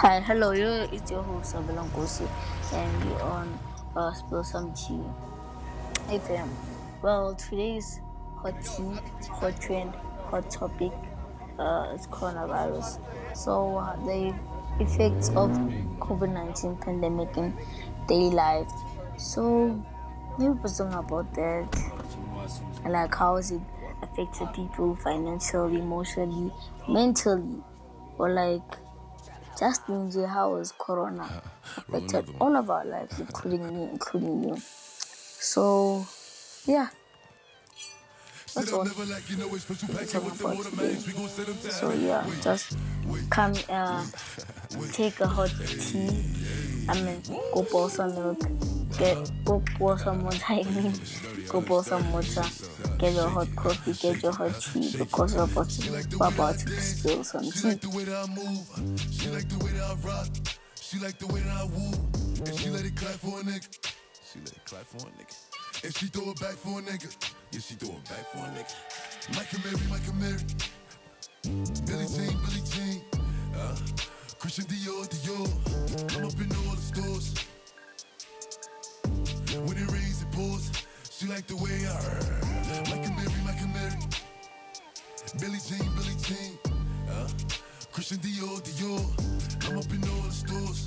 Hi, hello, you it's your host Abelon Kosi and you're on uh, Some Tea FM. Well, today's hot tea, hot trend, hot topic uh, is coronavirus. So, uh, the effects of COVID 19 pandemic in daily life. So, maybe we're talking about that and like how is it affected people financially, emotionally, mentally, or like just in the how is corona affected all of our lives, including me, including you. So, yeah. That's all we're about today. So yeah, just come uh, take a hot tea. I mean, go pour some milk. Get go pour some water. I mean, go pour some water. Get your hot coffee. Get your hot tea because we're about to, we're about to spill some tea. She like the way that I rock. She like the way that I woo. And she let it clap for a nigga. She let it clap for a nigga. And she throw it back for a nigga. Yeah, she throw it back for a nigga. Mary, Mary. Billy Jean, Billy Jean. Uh, Christian Dior, Dior. Up in all the stores. Like the way I Mike and Mary, Mike and Mary. Billy Jean, Billy Jean. Uh, Christian Dior, Dior. I'm up in all the stores.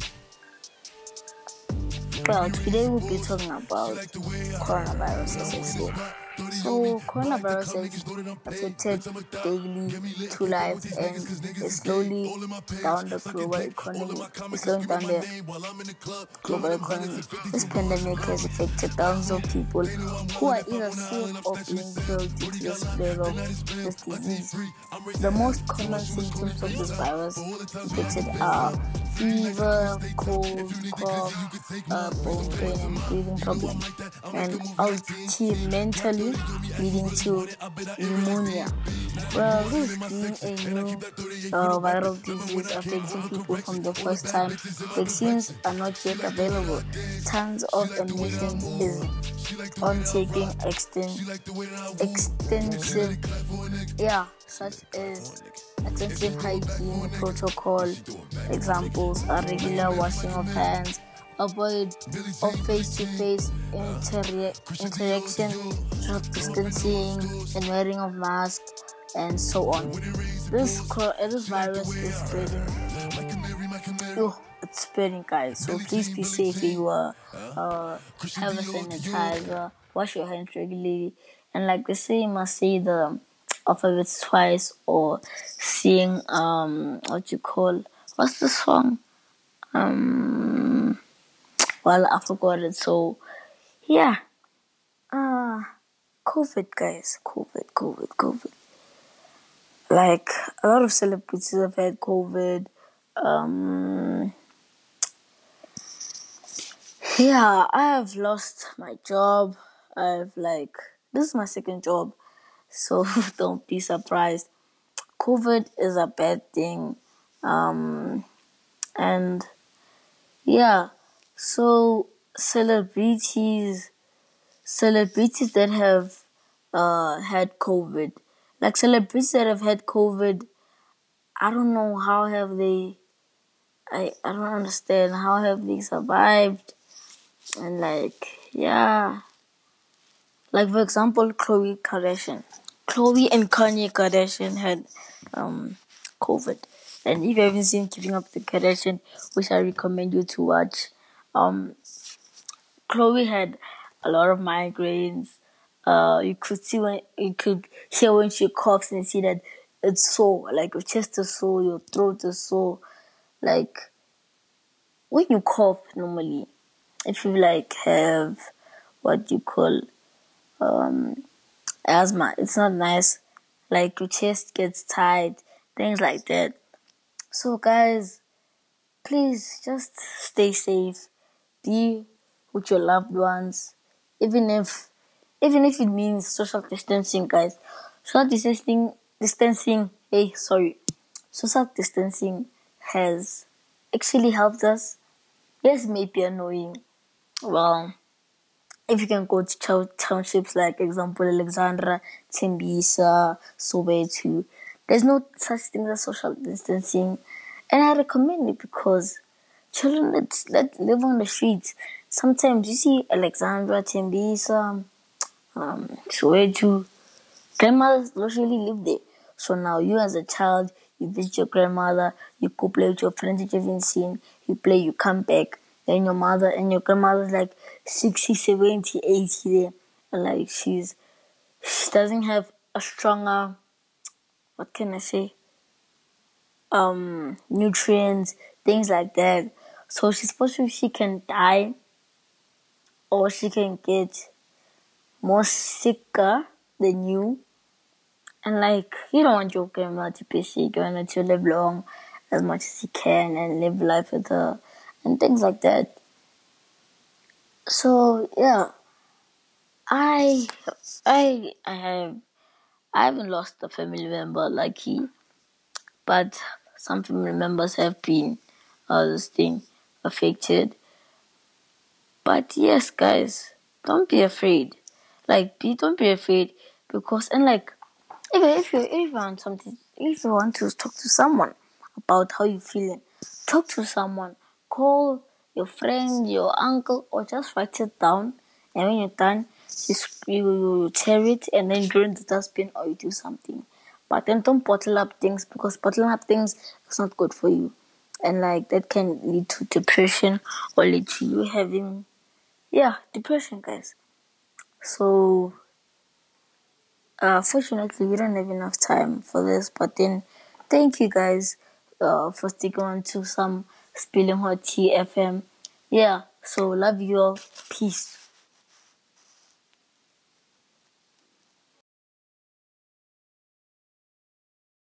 Well, today we'll be talking about coronavirus, as. So, coronavirus has affected daily to life and is slowly down the global economy. It's slowing down the global economy. This pandemic has affected thousands of people who are either sick or being killed due to the spread of this disease. The most common symptoms of this virus affected are fever, cold, cough, uh, bone pain, and breathing problems, and ultimately leading to pneumonia. Well, this being a new uh, viral disease affecting people from the first time, vaccines are not yet available. Tons of ammunition is on taking exten- extensive, yeah, such as extensive hygiene protocol. Examples are regular washing of hands, avoid of face-to-face interaction, social distancing, and wearing of masks, and so on. This this virus is spreading. Oh, it's spreading, guys. So please be safe. You are uh, have a sanitizer, wash your hands regularly, and like they say, you must see the alphabets twice or sing um what you call what's the song? Um well i forgot it. So yeah. Uh covid guys. Covid covid covid. Like a lot of celebrities have had covid. Um yeah i have lost my job. I've like this is my second job so don't be surprised. COVID is a bad thing. Um, and yeah, so celebrities, celebrities that have uh, had COVID, like celebrities that have had COVID, I don't know how have they, I, I don't understand how have they survived. And like, yeah. Like for example, Khloe Kardashian. Khloe and Kanye Kardashian had um, COVID. And if you haven't seen Keeping Up the Kardashian, which I recommend you to watch, um, had a lot of migraines. Uh, you could see when you could hear when she coughs and see that it's sore, like your chest is sore, your throat is sore. Like when you cough normally, if you like have what you call um, asthma. It's not nice. Like your chest gets tight, things like that. So guys, please just stay safe. Be with your loved ones, even if even if it means social distancing, guys. Social distancing, distancing. Hey, sorry, social distancing has actually helped us. Yes, it may be annoying. Well, if you can go to townships like example Alexandra, Tembisa, Soweto, there's no such thing as social distancing. And I recommend it because children that, that live on the streets, sometimes you see Alexandra, Tembisa, um, Soweto, grandmothers usually live there. So now you as a child, you visit your grandmother, you go play with your friends that you haven't seen, you play, you come back, then your mother and your grandmother's like 60, 70, 80 there. And like she's, she doesn't have a stronger, what can I say, um, nutrients, things like that. So she's possible she can die or she can get more sicker than you. And like, you don't want your grandma to be sick. You want her to live long as much as you can and live life with her and things like that. So yeah, I I I have I haven't lost a family member like he, but some family members have been uh, this thing affected. But yes, guys, don't be afraid. Like, be don't be afraid because and like, if if you if you want something, if you want to talk to someone about how you feeling, talk to someone. Call your friend, your uncle, or just write it down. And when you're done, you, you tear it and then throw in the dustbin or you do something. But then don't bottle up things because bottling up things is not good for you. And like that can lead to depression or lead to you having, yeah, depression, guys. So, uh, fortunately, we don't have enough time for this. But then, thank you guys uh, for sticking on to some Spilling Hot Tea FM. Yeah, so love you all. Peace.